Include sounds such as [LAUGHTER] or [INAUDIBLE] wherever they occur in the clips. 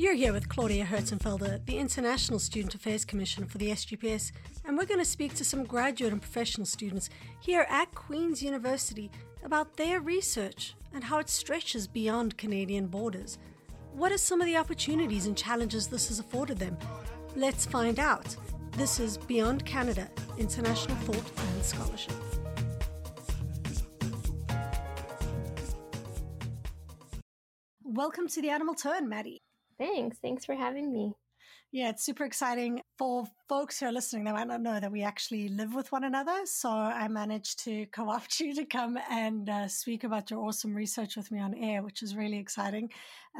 You're here with Claudia Herzenfelder, the International Student Affairs Commissioner for the SGPS, and we're going to speak to some graduate and professional students here at Queen's University about their research and how it stretches beyond Canadian borders. What are some of the opportunities and challenges this has afforded them? Let's find out. This is Beyond Canada International Thought and Scholarship. Welcome to the Animal Turn, Maddie. Thanks. Thanks for having me. Yeah, it's super exciting. For folks who are listening, they might not know that we actually live with one another. So I managed to co [LAUGHS] opt you to come and uh, speak about your awesome research with me on air, which is really exciting.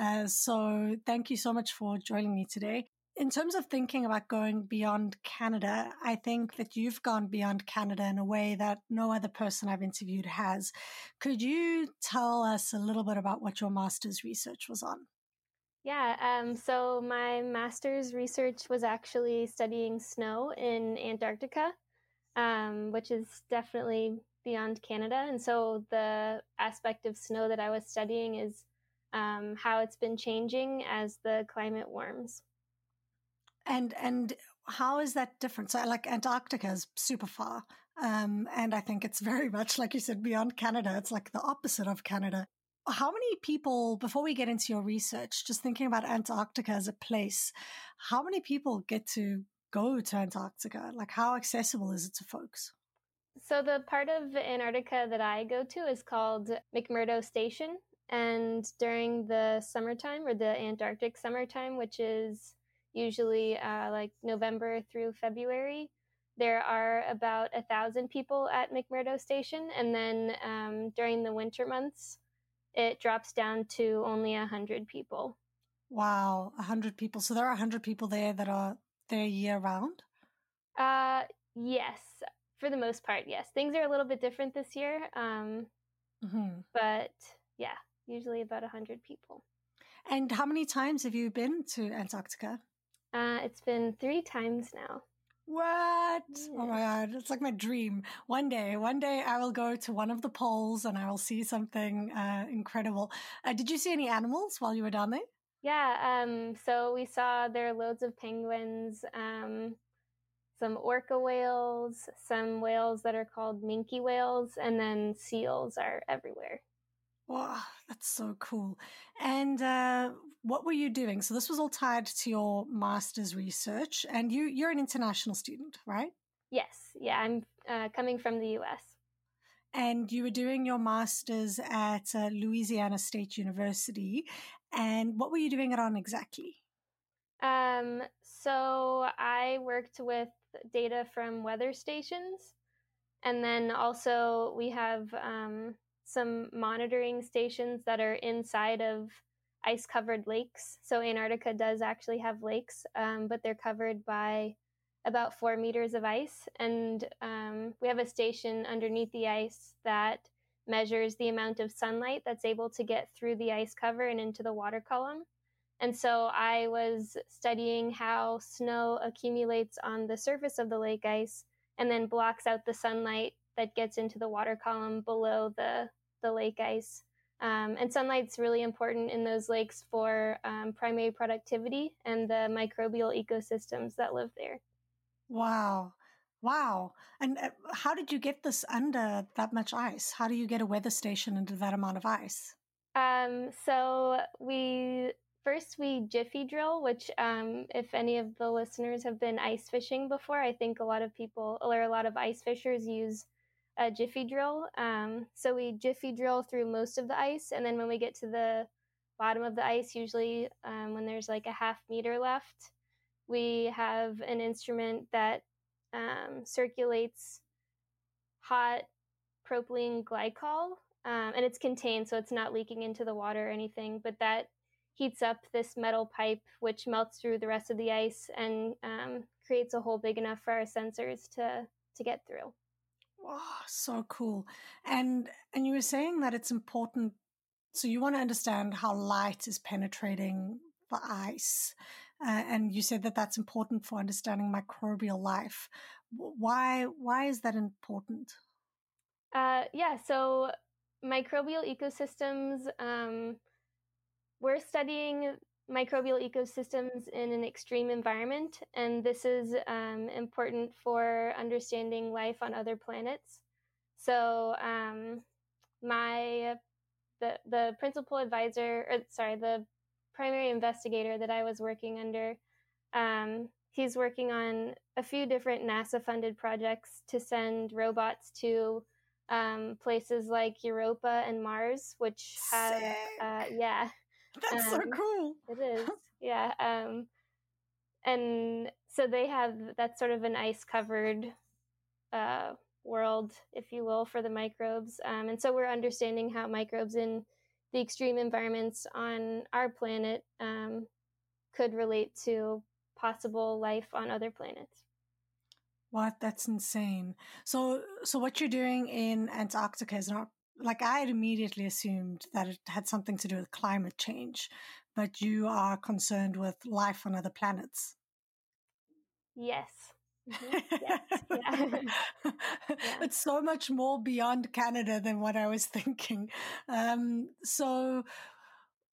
Uh, so thank you so much for joining me today. In terms of thinking about going beyond Canada, I think that you've gone beyond Canada in a way that no other person I've interviewed has. Could you tell us a little bit about what your master's research was on? Yeah, um, so my master's research was actually studying snow in Antarctica, um, which is definitely beyond Canada. And so the aspect of snow that I was studying is um, how it's been changing as the climate warms. And and how is that different? So, like Antarctica is super far, um, and I think it's very much like you said beyond Canada. It's like the opposite of Canada how many people, before we get into your research, just thinking about Antarctica as a place, how many people get to go to Antarctica? Like, how accessible is it to folks? So, the part of Antarctica that I go to is called McMurdo Station. And during the summertime or the Antarctic summertime, which is usually uh, like November through February, there are about a thousand people at McMurdo Station. And then um, during the winter months, it drops down to only 100 people. Wow, 100 people. So there are 100 people there that are there year round? Uh, yes, for the most part, yes. Things are a little bit different this year. Um, mm-hmm. But yeah, usually about 100 people. And how many times have you been to Antarctica? Uh, it's been three times now. What? Oh my God. It's like my dream. One day, one day I will go to one of the poles and I will see something uh, incredible. Uh, did you see any animals while you were down there? Yeah. Um, so we saw there are loads of penguins, um, some orca whales, some whales that are called minke whales, and then seals are everywhere. Wow, that's so cool. And uh, what were you doing? So this was all tied to your master's research, and you you're an international student, right? Yes, yeah, I'm uh, coming from the U.S. And you were doing your master's at uh, Louisiana State University, and what were you doing it on exactly? Um, so I worked with data from weather stations, and then also we have um, some monitoring stations that are inside of ice covered lakes. So Antarctica does actually have lakes, um, but they're covered by about four meters of ice. And um, we have a station underneath the ice that measures the amount of sunlight that's able to get through the ice cover and into the water column. And so I was studying how snow accumulates on the surface of the lake ice and then blocks out the sunlight that gets into the water column below the the lake ice. Um, and sunlight's really important in those lakes for um, primary productivity and the microbial ecosystems that live there. Wow. Wow. And uh, how did you get this under that much ice? How do you get a weather station into that amount of ice? Um, so we first we jiffy drill, which um, if any of the listeners have been ice fishing before, I think a lot of people or a lot of ice fishers use a jiffy drill. Um, so we jiffy drill through most of the ice, and then when we get to the bottom of the ice, usually um, when there's like a half meter left, we have an instrument that um, circulates hot propylene glycol, um, and it's contained, so it's not leaking into the water or anything. But that heats up this metal pipe, which melts through the rest of the ice and um, creates a hole big enough for our sensors to to get through. Oh, so cool. And and you were saying that it's important so you want to understand how light is penetrating the ice. Uh, and you said that that's important for understanding microbial life. Why why is that important? Uh, yeah, so microbial ecosystems um, we're studying microbial ecosystems in an extreme environment, and this is um, important for understanding life on other planets. So, um, my the the principal advisor, or sorry, the primary investigator that I was working under, um, he's working on a few different NASA funded projects to send robots to um, places like Europa and Mars, which have, uh, yeah. [LAUGHS] That's um, so cool. It is, [LAUGHS] yeah. Um, and so they have that's sort of an ice covered uh, world, if you will, for the microbes. Um, and so we're understanding how microbes in the extreme environments on our planet um, could relate to possible life on other planets. What? That's insane. So, so what you're doing in Antarctica is not like I had immediately assumed that it had something to do with climate change, but you are concerned with life on other planets. Yes. Mm-hmm. Yes. [LAUGHS] [LAUGHS] yeah. It's so much more beyond Canada than what I was [LAUGHS] thinking. Um, so,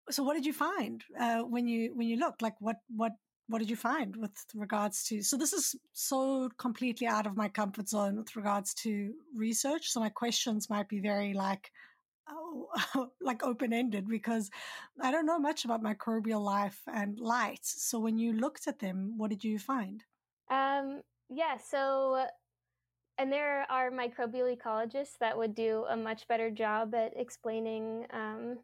so what did you find uh, when you when you looked? Like, what what what did you find with regards to so this is so completely out of my comfort zone with regards to research so my questions might be very like oh, [LAUGHS] like open ended because i don't know much about microbial life and light so when you looked at them what did you find? Um yeah so and there are microbial ecologists that would do a much better job at explaining um,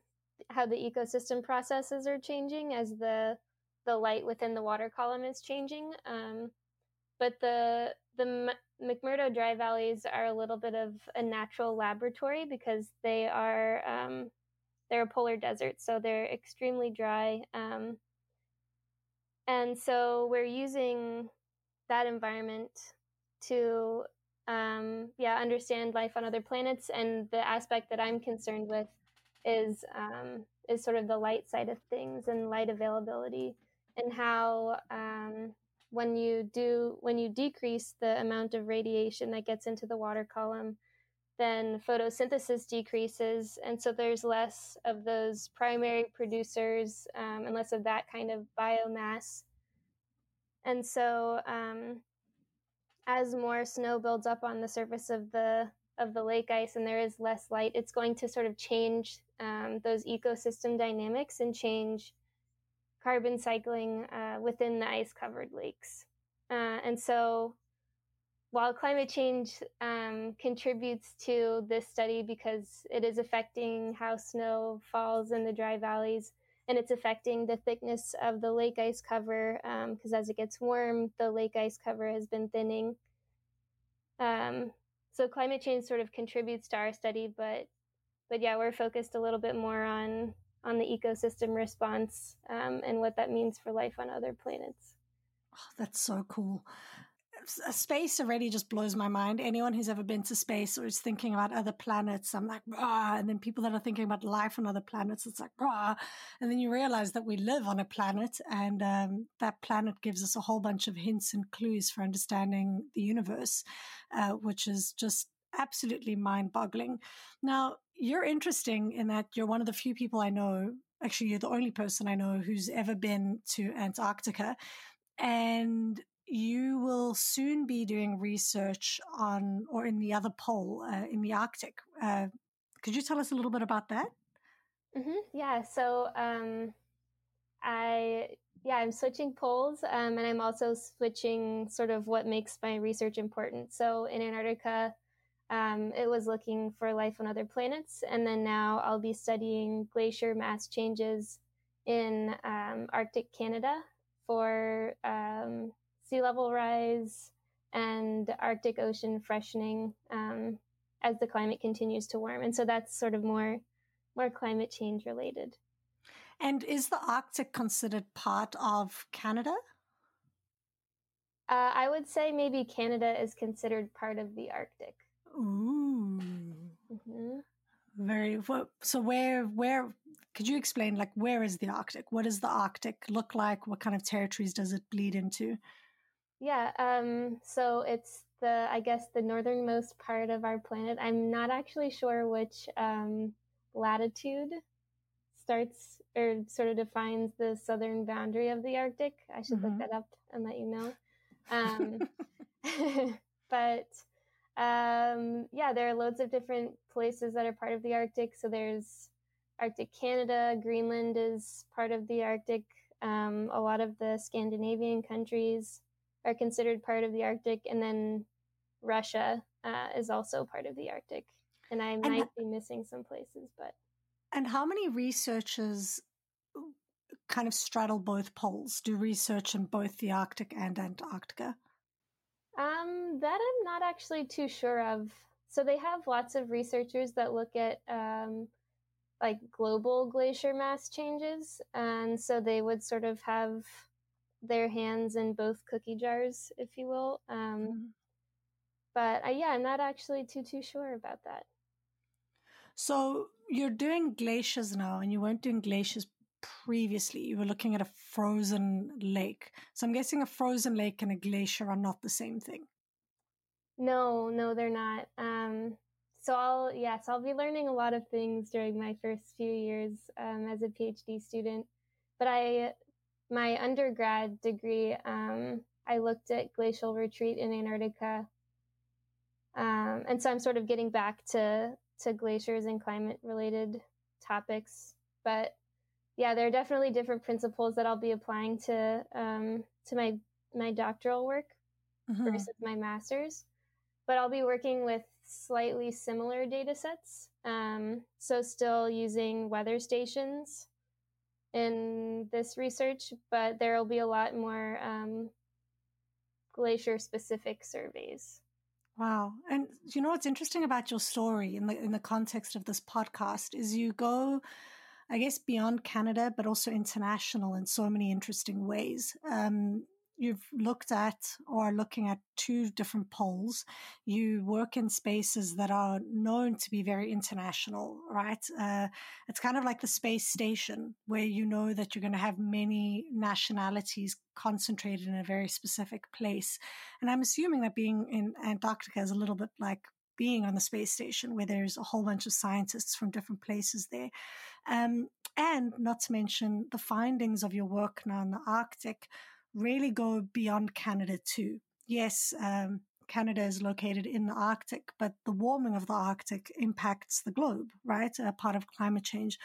how the ecosystem processes are changing as the the light within the water column is changing. Um, but the the McMurdo dry valleys are a little bit of a natural laboratory because they are um, they're a polar desert, so they're extremely dry. Um, and so we're using that environment to um, yeah understand life on other planets. And the aspect that I'm concerned with is um, is sort of the light side of things and light availability and how um, when you do when you decrease the amount of radiation that gets into the water column then photosynthesis decreases and so there's less of those primary producers um, and less of that kind of biomass. And so um, as more snow builds up on the surface of the of the lake ice and there is less light it's going to sort of change um, those ecosystem dynamics and change carbon cycling uh, within the ice covered lakes. Uh, and so, while climate change um, contributes to this study because it is affecting how snow falls in the dry valleys and it's affecting the thickness of the lake ice cover because um, as it gets warm, the lake ice cover has been thinning. Um, so climate change sort of contributes to our study, but but yeah, we're focused a little bit more on on the ecosystem response um, and what that means for life on other planets. Oh, that's so cool. Space already just blows my mind. Anyone who's ever been to space or is thinking about other planets, I'm like, ah. And then people that are thinking about life on other planets, it's like, ah. And then you realize that we live on a planet and um, that planet gives us a whole bunch of hints and clues for understanding the universe, uh, which is just absolutely mind boggling. Now, you're interesting in that you're one of the few people I know, actually, you're the only person I know who's ever been to Antarctica. And you will soon be doing research on, or in the other pole, uh, in the Arctic. Uh, could you tell us a little bit about that? Mm-hmm. Yeah. So, um, I yeah, I'm switching poles, um, and I'm also switching sort of what makes my research important. So in Antarctica, um, it was looking for life on other planets. And then now I'll be studying glacier mass changes in um, Arctic Canada for um, sea level rise and Arctic Ocean freshening um, as the climate continues to warm. And so that's sort of more more climate change related. And is the Arctic considered part of Canada? Uh, I would say maybe Canada is considered part of the Arctic. Ooh. Mm-hmm. Very well. So where where could you explain like where is the Arctic? What does the Arctic look like? What kind of territories does it bleed into? Yeah, um, so it's the I guess the northernmost part of our planet. I'm not actually sure which um, latitude starts or sort of defines the southern boundary of the Arctic. I should mm-hmm. look that up and let you know. [LAUGHS] Um, [LAUGHS] but um, yeah, there are loads of different places that are part of the Arctic. So there's Arctic Canada, Greenland is part of the Arctic. Um, a lot of the Scandinavian countries are considered part of the Arctic, and then Russia uh, is also part of the Arctic. And I might and, be missing some places, but. And how many researchers kind of straddle both poles, do research in both the Arctic and Antarctica? Um, that I'm not actually too sure of. So they have lots of researchers that look at um, like global glacier mass changes, and so they would sort of have their hands in both cookie jars, if you will. Um, mm-hmm. But uh, yeah, I'm not actually too too sure about that. So you're doing glaciers now, and you weren't doing glaciers previously. You were looking at a frozen lake. So I'm guessing a frozen lake and a glacier are not the same thing. No, no, they're not. Um, so I'll yes, I'll be learning a lot of things during my first few years um, as a PhD student. But I, my undergrad degree, um, I looked at glacial retreat in Antarctica, um, and so I'm sort of getting back to to glaciers and climate related topics. But yeah, there are definitely different principles that I'll be applying to um, to my my doctoral work mm-hmm. versus my master's. But I'll be working with slightly similar data sets. Um, so still using weather stations in this research, but there will be a lot more um, glacier specific surveys. Wow. And you know what's interesting about your story in the in the context of this podcast is you go I guess beyond Canada, but also international in so many interesting ways. Um, you've looked at or are looking at two different poles. You work in spaces that are known to be very international, right? Uh, it's kind of like the space station where you know that you're going to have many nationalities concentrated in a very specific place. And I'm assuming that being in Antarctica is a little bit like being on the space station where there's a whole bunch of scientists from different places there. Um, and not to mention the findings of your work now in the Arctic really go beyond Canada too. Yes, um, Canada is located in the Arctic, but the warming of the Arctic impacts the globe, right? A part of climate change.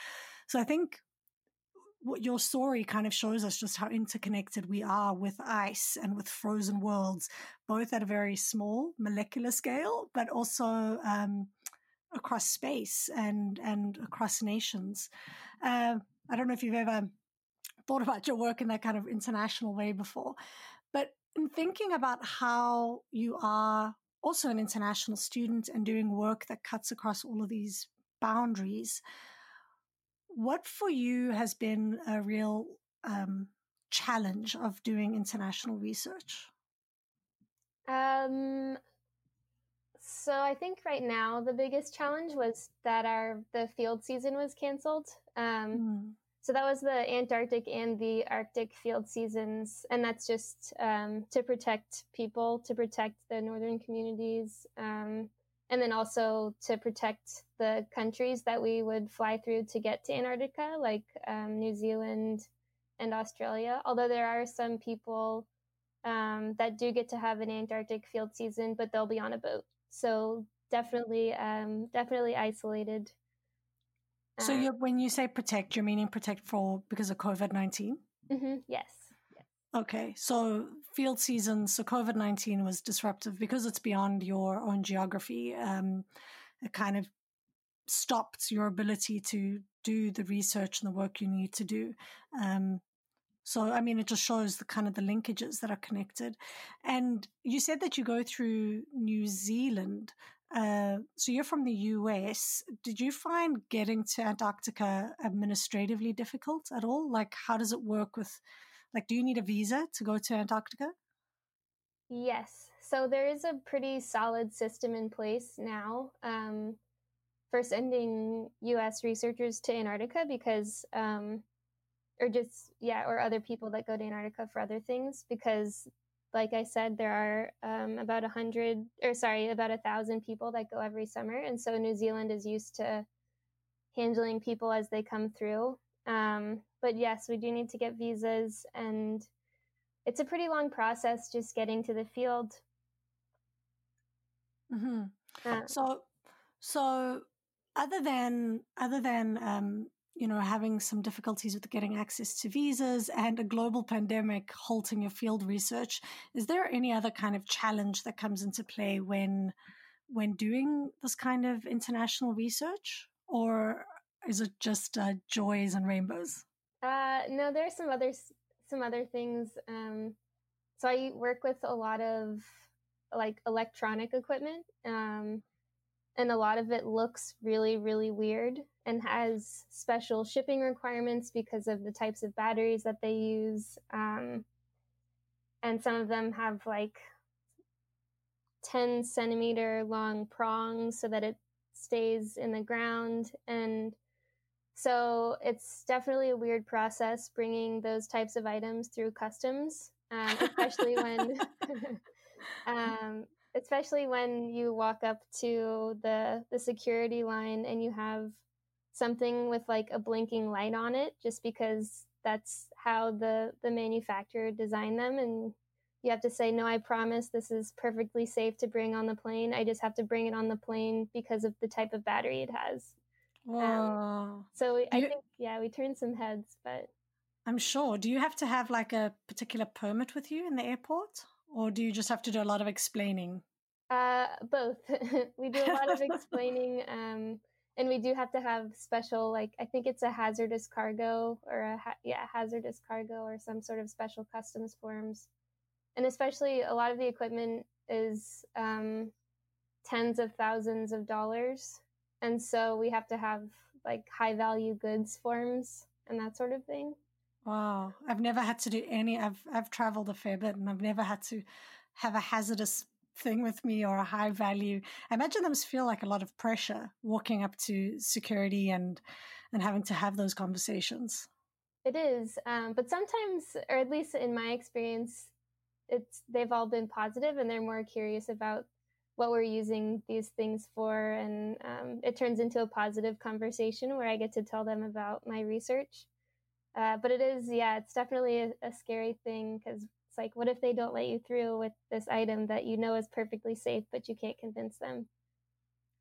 So I think what your story kind of shows us just how interconnected we are with ice and with frozen worlds, both at a very small molecular scale, but also um, across space and and across nations. Uh, I don't know if you've ever thought about your work in that kind of international way before. But in thinking about how you are also an international student and doing work that cuts across all of these boundaries, what for you has been a real um, challenge of doing international research? Um, so I think right now the biggest challenge was that our the field season was canceled. Um, mm. So that was the Antarctic and the Arctic field seasons, and that's just um, to protect people, to protect the northern communities, um, and then also to protect the countries that we would fly through to get to Antarctica, like um, New Zealand and Australia. Although there are some people um, that do get to have an Antarctic field season, but they'll be on a boat. So definitely, um, definitely isolated so uh, when you say protect, you're meaning protect for because of COVID 19? Mm-hmm, yes. Okay, so field season, so COVID 19 was disruptive because it's beyond your own geography. Um, it kind of stopped your ability to do the research and the work you need to do. Um, so, I mean, it just shows the kind of the linkages that are connected. And you said that you go through New Zealand. Uh, so you're from the US. Did you find getting to Antarctica administratively difficult at all? Like, how does it work with, like, do you need a visa to go to Antarctica? Yes. So there is a pretty solid system in place now um, for sending US researchers to Antarctica because, um, or just, yeah, or other people that go to Antarctica for other things because like I said, there are um, about a hundred, or sorry, about a thousand people that go every summer, and so New Zealand is used to handling people as they come through. Um, but yes, we do need to get visas, and it's a pretty long process just getting to the field. Mm-hmm. Uh, so, so other than other than um, you know having some difficulties with getting access to visas and a global pandemic halting your field research, is there any other kind of challenge that comes into play when when doing this kind of international research, or is it just uh, joys and rainbows? Uh, no, there are some other some other things. Um, so I work with a lot of like electronic equipment, um, and a lot of it looks really really weird and has special shipping requirements because of the types of batteries that they use. Um, and some of them have like 10 centimeter long prongs so that it stays in the ground and so it's definitely a weird process bringing those types of items through customs, um, especially when, [LAUGHS] um, especially when you walk up to the the security line and you have something with like a blinking light on it, just because that's how the the manufacturer designed them, and you have to say, no, I promise this is perfectly safe to bring on the plane. I just have to bring it on the plane because of the type of battery it has. Um, so I you, think, yeah, we turned some heads, but I'm sure. Do you have to have like a particular permit with you in the airport, or do you just have to do a lot of explaining? Uh, both. [LAUGHS] we do a lot of [LAUGHS] explaining, um, and we do have to have special, like I think it's a hazardous cargo or a ha- yeah hazardous cargo or some sort of special customs forms, and especially a lot of the equipment is um, tens of thousands of dollars and so we have to have like high value goods forms and that sort of thing. Wow, I've never had to do any. I've I've traveled a fair bit, and I've never had to have a hazardous thing with me or a high value. I imagine must feel like a lot of pressure walking up to security and and having to have those conversations. It is, um, but sometimes, or at least in my experience, it's they've all been positive, and they're more curious about what we're using these things for. And um, it turns into a positive conversation where I get to tell them about my research. Uh, but it is, yeah, it's definitely a, a scary thing because it's like, what if they don't let you through with this item that you know is perfectly safe, but you can't convince them?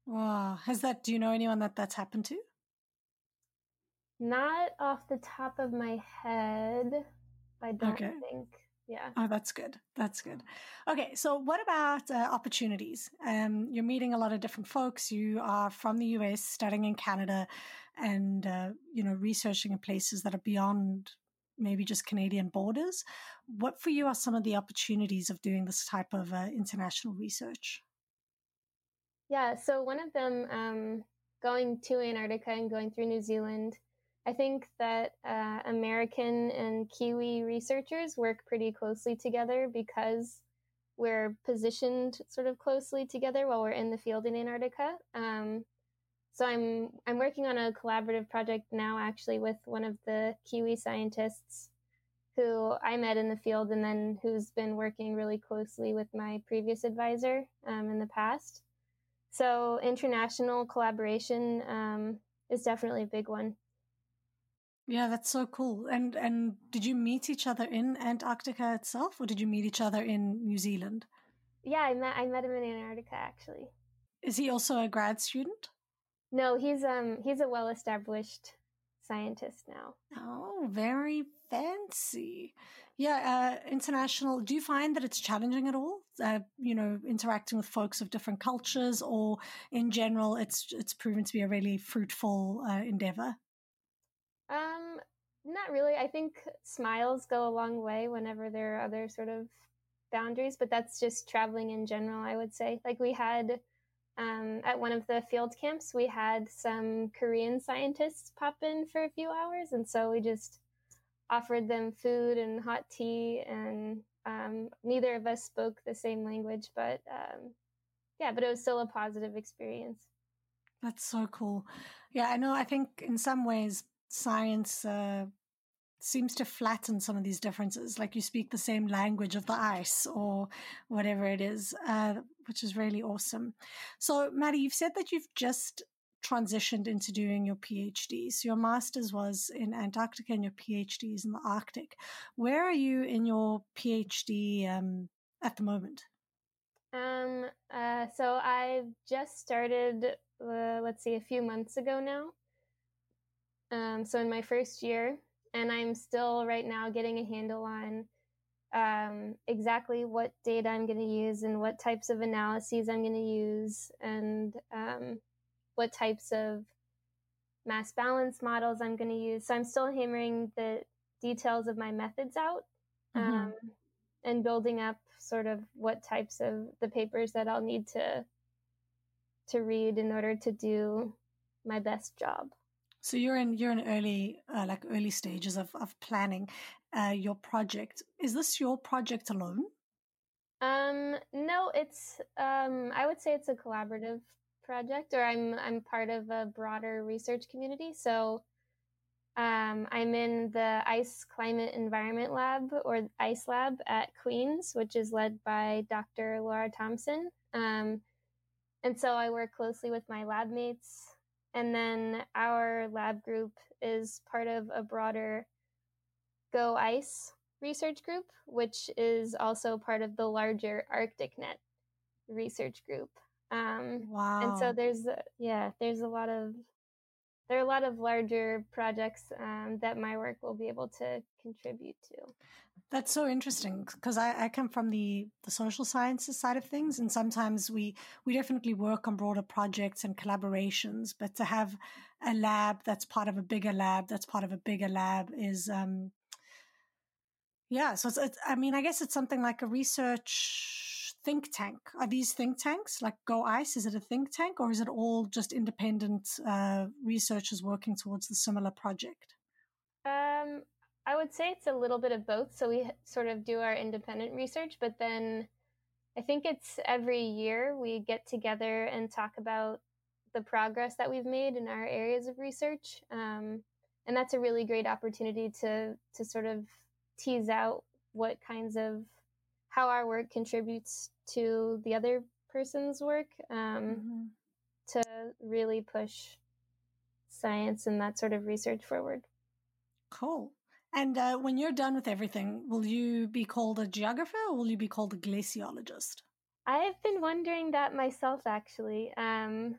Wow. Has that, do you know anyone that that's happened to? Not off the top of my head. I don't okay. think. Yeah. Oh, that's good. That's good. Okay, so what about uh, opportunities? Um, you're meeting a lot of different folks. You are from the US, studying in Canada, and uh, you know researching in places that are beyond maybe just Canadian borders. What for you are some of the opportunities of doing this type of uh, international research? Yeah, so one of them, um, going to Antarctica and going through New Zealand I think that uh, American and Kiwi researchers work pretty closely together because we're positioned sort of closely together while we're in the field in Antarctica. Um, so I'm I'm working on a collaborative project now, actually, with one of the Kiwi scientists who I met in the field, and then who's been working really closely with my previous advisor um, in the past. So international collaboration um, is definitely a big one. Yeah, that's so cool. And and did you meet each other in Antarctica itself, or did you meet each other in New Zealand? Yeah, I met I met him in Antarctica actually. Is he also a grad student? No, he's um he's a well established scientist now. Oh, very fancy. Yeah, uh, international. Do you find that it's challenging at all? Uh, you know, interacting with folks of different cultures, or in general, it's it's proven to be a really fruitful uh, endeavor. Not really. I think smiles go a long way whenever there are other sort of boundaries, but that's just traveling in general, I would say. Like we had um, at one of the field camps, we had some Korean scientists pop in for a few hours. And so we just offered them food and hot tea. And um, neither of us spoke the same language, but um, yeah, but it was still a positive experience. That's so cool. Yeah, I know. I think in some ways, science uh, seems to flatten some of these differences. Like you speak the same language of the ice or whatever it is, uh, which is really awesome. So, Maddie, you've said that you've just transitioned into doing your PhD. So your master's was in Antarctica and your PhD is in the Arctic. Where are you in your PhD um, at the moment? Um, uh, so I've just started, uh, let's see, a few months ago now. Um, so in my first year, and I'm still right now getting a handle on um, exactly what data I'm going to use and what types of analyses I'm going to use and um, what types of mass balance models I'm going to use. So I'm still hammering the details of my methods out mm-hmm. um, and building up sort of what types of the papers that I'll need to to read in order to do my best job. So you're in you're in early uh, like early stages of of planning uh, your project. Is this your project alone? Um, no, it's um, I would say it's a collaborative project, or I'm I'm part of a broader research community. So um, I'm in the ICE Climate Environment Lab, or ICE Lab at Queens, which is led by Dr. Laura Thomson. Um, and so I work closely with my lab mates and then our lab group is part of a broader Go Ice research group, which is also part of the larger ArcticNet research group. Um, wow. And so there's, yeah, there's a lot of, there are a lot of larger projects um, that my work will be able to contribute to. That's so interesting because I, I come from the, the social sciences side of things, and sometimes we we definitely work on broader projects and collaborations. But to have a lab that's part of a bigger lab, that's part of a bigger lab, is um, yeah. So it's, it's I mean, I guess it's something like a research think tank. Are these think tanks like Go Ice? Is it a think tank, or is it all just independent uh, researchers working towards the similar project? Um, I would say it's a little bit of both. So we sort of do our independent research, but then I think it's every year we get together and talk about the progress that we've made in our areas of research. Um, and that's a really great opportunity to to sort of tease out what kinds of how our work contributes to the other person's work um, mm-hmm. to really push science and that sort of research forward. Cool. And uh, when you're done with everything, will you be called a geographer or will you be called a glaciologist? I've been wondering that myself, actually. Um,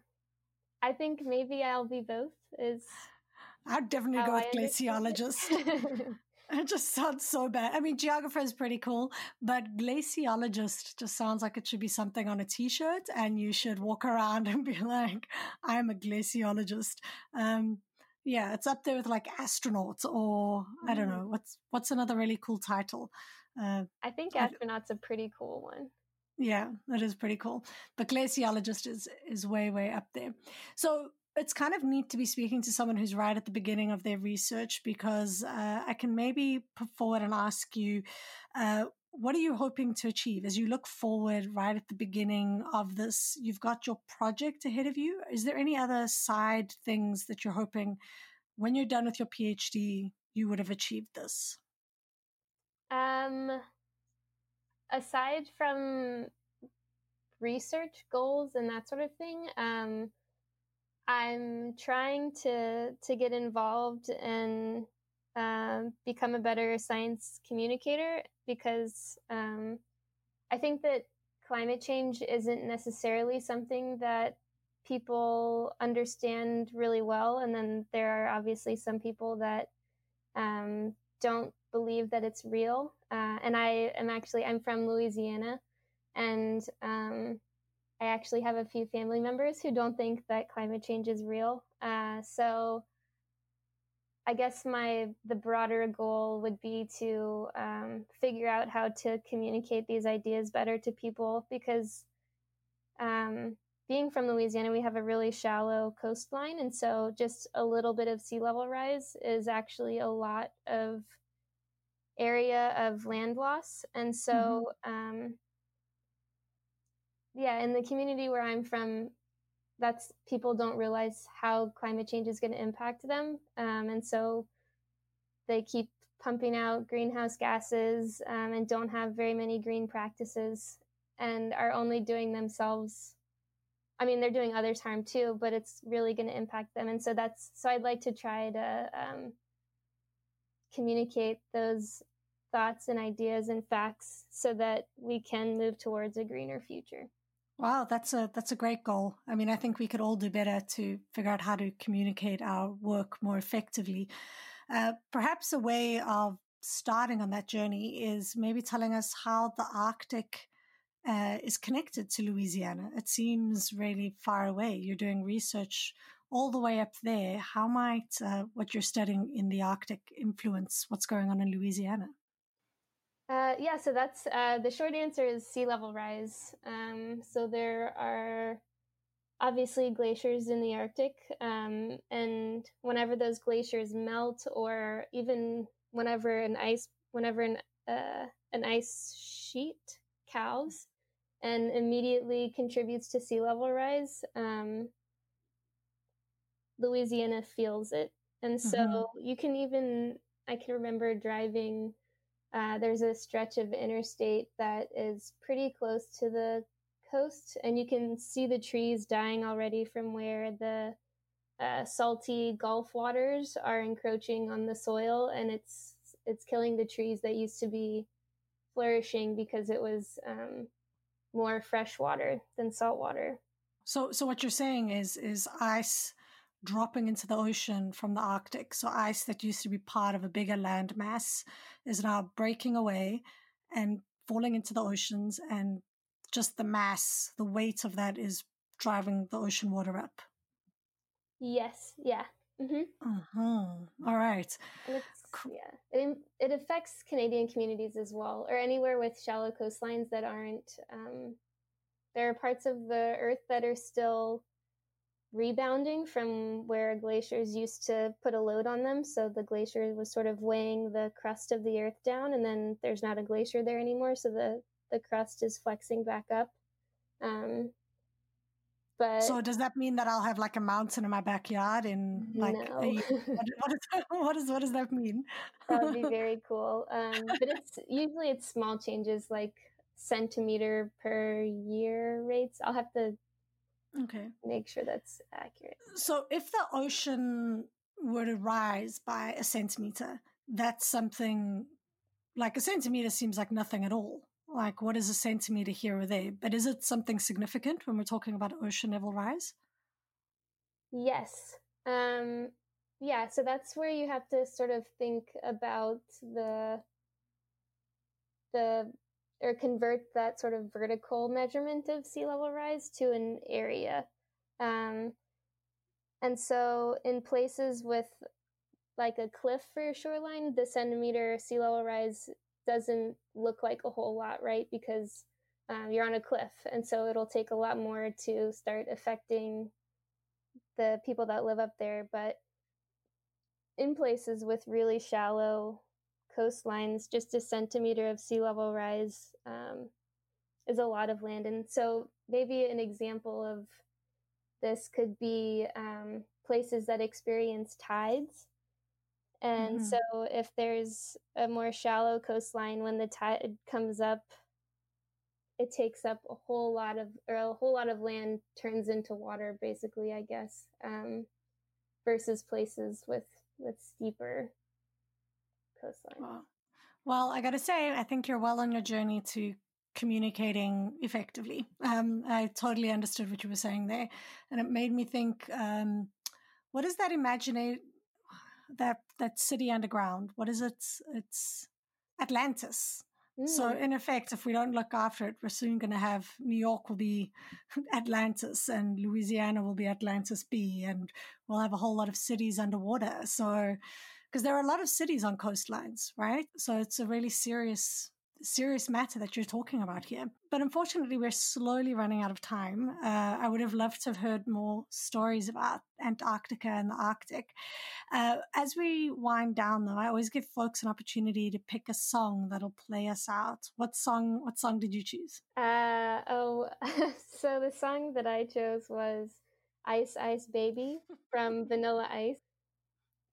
I think maybe I'll be both. Is I'd definitely go with glaciologist. [LAUGHS] [LAUGHS] [LAUGHS] it just sounds so bad. I mean, geographer is pretty cool, but glaciologist just sounds like it should be something on a t-shirt, and you should walk around [LAUGHS] and be like, "I'm a glaciologist." Um, yeah, it's up there with like astronauts or. I don't mm. know what's what's another really cool title. Uh, I think astronaut's a pretty cool one. Yeah, that is pretty cool. But glaciologist is is way way up there. So it's kind of neat to be speaking to someone who's right at the beginning of their research because uh, I can maybe put forward and ask you, uh, what are you hoping to achieve as you look forward right at the beginning of this? You've got your project ahead of you. Is there any other side things that you're hoping when you're done with your PhD, you would have achieved this? Um, aside from research goals and that sort of thing, um, I'm trying to to get involved and um, become a better science communicator because um, I think that climate change isn't necessarily something that people understand really well. And then there are obviously some people that um, don't believe that it's real. Uh, and I am actually, I'm from Louisiana and um, I actually have a few family members who don't think that climate change is real. Uh, so I guess my the broader goal would be to um, figure out how to communicate these ideas better to people because um, being from Louisiana, we have a really shallow coastline, and so just a little bit of sea level rise is actually a lot of area of land loss, and so mm-hmm. um, yeah, in the community where I'm from, that's people don't realize how climate change is going to impact them, um, and so they keep pumping out greenhouse gases um, and don't have very many green practices, and are only doing themselves I mean, they're doing others harm too, but it's really going to impact them. And so that's so I'd like to try to um, communicate those thoughts and ideas and facts so that we can move towards a greener future. Wow, that's a that's a great goal. I mean, I think we could all do better to figure out how to communicate our work more effectively. Uh, perhaps a way of starting on that journey is maybe telling us how the Arctic uh, is connected to Louisiana. It seems really far away. You're doing research all the way up there. How might uh, what you're studying in the Arctic influence what's going on in Louisiana? Uh, yeah, so that's uh, the short answer is sea level rise. Um, so there are obviously glaciers in the Arctic, um, and whenever those glaciers melt, or even whenever an ice, whenever an uh, an ice sheet calves, and immediately contributes to sea level rise, um, Louisiana feels it, and so mm-hmm. you can even I can remember driving uh, there's a stretch of interstate that is pretty close to the coast, and you can see the trees dying already from where the uh, salty Gulf waters are encroaching on the soil, and it's it's killing the trees that used to be flourishing because it was um, more fresh water than salt water. So, so what you're saying is is ice dropping into the ocean from the Arctic. So ice that used to be part of a bigger land mass is now breaking away and falling into the oceans and just the mass, the weight of that is driving the ocean water up. Yes, yeah. Mm-hmm. Uh-huh. All right. yeah, it, it affects Canadian communities as well, or anywhere with shallow coastlines that aren't. Um, there are parts of the earth that are still rebounding from where glaciers used to put a load on them. So the glacier was sort of weighing the crust of the earth down, and then there's not a glacier there anymore. So the, the crust is flexing back up. Um, but so does that mean that I'll have like a mountain in my backyard in like no. a, [LAUGHS] what, what, is, [LAUGHS] what, is, what does that mean? that would be [LAUGHS] very cool. Um, but it's usually it's small changes like centimeter per year rates. I'll have to Okay. Make sure that's accurate. So if the ocean were to rise by a centimeter, that's something like a centimeter seems like nothing at all. Like what is a centimeter here or there? But is it something significant when we're talking about ocean level rise? Yes. Um yeah, so that's where you have to sort of think about the the or convert that sort of vertical measurement of sea level rise to an area. Um, and so in places with like a cliff for your shoreline, the centimeter sea level rise doesn't look like a whole lot, right? Because um, you're on a cliff. And so it'll take a lot more to start affecting the people that live up there. But in places with really shallow coastlines, just a centimeter of sea level rise um, is a lot of land. And so, maybe an example of this could be um, places that experience tides. And mm-hmm. so, if there's a more shallow coastline, when the tide comes up, it takes up a whole lot of, or a whole lot of land turns into water, basically, I guess, um, versus places with with steeper coastline. Wow. Well, I got to say, I think you're well on your journey to communicating effectively. Um, I totally understood what you were saying there, and it made me think: um, what is that imaginate that that city underground? What is it? It's Atlantis. Mm. So, in effect, if we don't look after it, we're soon going to have New York will be [LAUGHS] Atlantis and Louisiana will be Atlantis B, and we'll have a whole lot of cities underwater. So, because there are a lot of cities on coastlines, right? So it's a really serious serious matter that you're talking about here. But unfortunately, we're slowly running out of time. Uh, I would have loved to have heard more stories about Antarctica and the Arctic. Uh, as we wind down, though, I always give folks an opportunity to pick a song that'll play us out. What song? What song did you choose? Uh, oh, [LAUGHS] so the song that I chose was "Ice Ice Baby" from Vanilla Ice.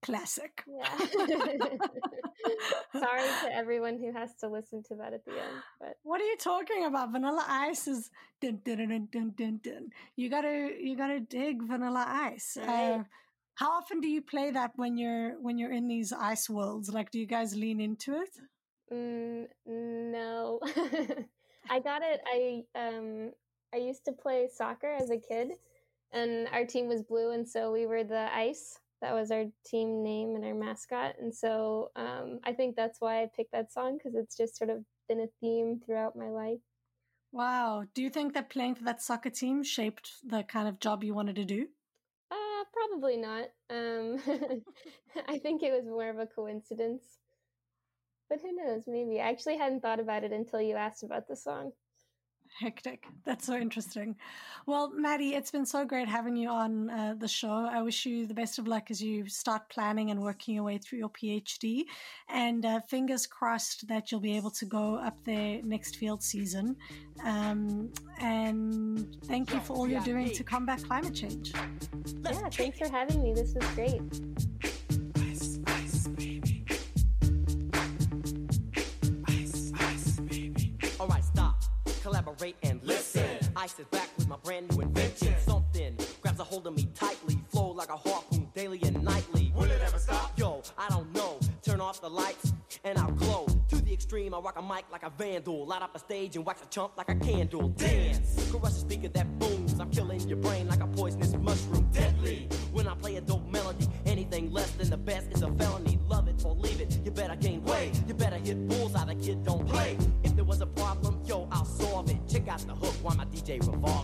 Classic. Yeah. [LAUGHS] Sorry to everyone who has to listen to that at the end. But what are you talking about? Vanilla Ice is dun dun dun dun dun dun. You gotta you gotta dig Vanilla Ice. Right. Uh, how often do you play that when you're when you're in these ice worlds? Like, do you guys lean into it? Mm, no, [LAUGHS] I got it. I um I used to play soccer as a kid, and our team was blue, and so we were the ice. That was our team name and our mascot, and so um, I think that's why I picked that song because it's just sort of been a theme throughout my life. Wow. Do you think that playing for that soccer team shaped the kind of job you wanted to do? Uh, probably not. Um, [LAUGHS] I think it was more of a coincidence. But who knows? Maybe. I actually hadn't thought about it until you asked about the song hectic. That's so interesting. Well, Maddie, it's been so great having you on uh, the show. I wish you the best of luck as you start planning and working your way through your PhD. And uh, fingers crossed that you'll be able to go up there next field season. Um, and thank you for all you're doing to combat climate change. Yeah, thanks for having me. This was great. Brand new invention. Something grabs a hold of me tightly, flow like a harpoon daily and nightly. Will it ever stop? Yo, I don't know. Turn off the lights and I'll glow. To the extreme, I rock a mic like a vandal. Light up a stage and wax a chump like a candle. Dance, crush a speaker that booms. I'm killing your brain like a poisonous mushroom. Deadly. When I play a dope melody, anything less than the best is a felony. Love it or leave it. You better gain weight. You better hit bullseye. The kid don't play. If there was a problem, yo, I'll solve it. Check out the hook while my DJ revolves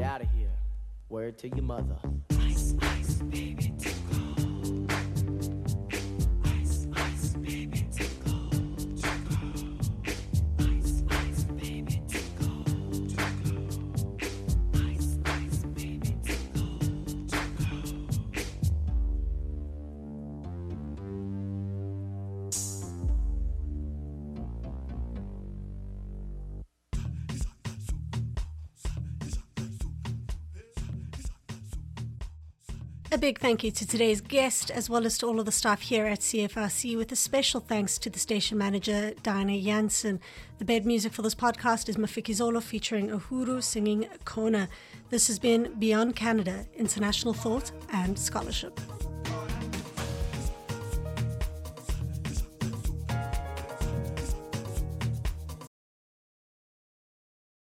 get out of here. Word to your mother. Ice, ice, baby. Big thank you to today's guest, as well as to all of the staff here at CFRC, with a special thanks to the station manager, Diana Jansen. The bed music for this podcast is Mafikizolo featuring Uhuru singing Khona. This has been Beyond Canada International Thought and Scholarship.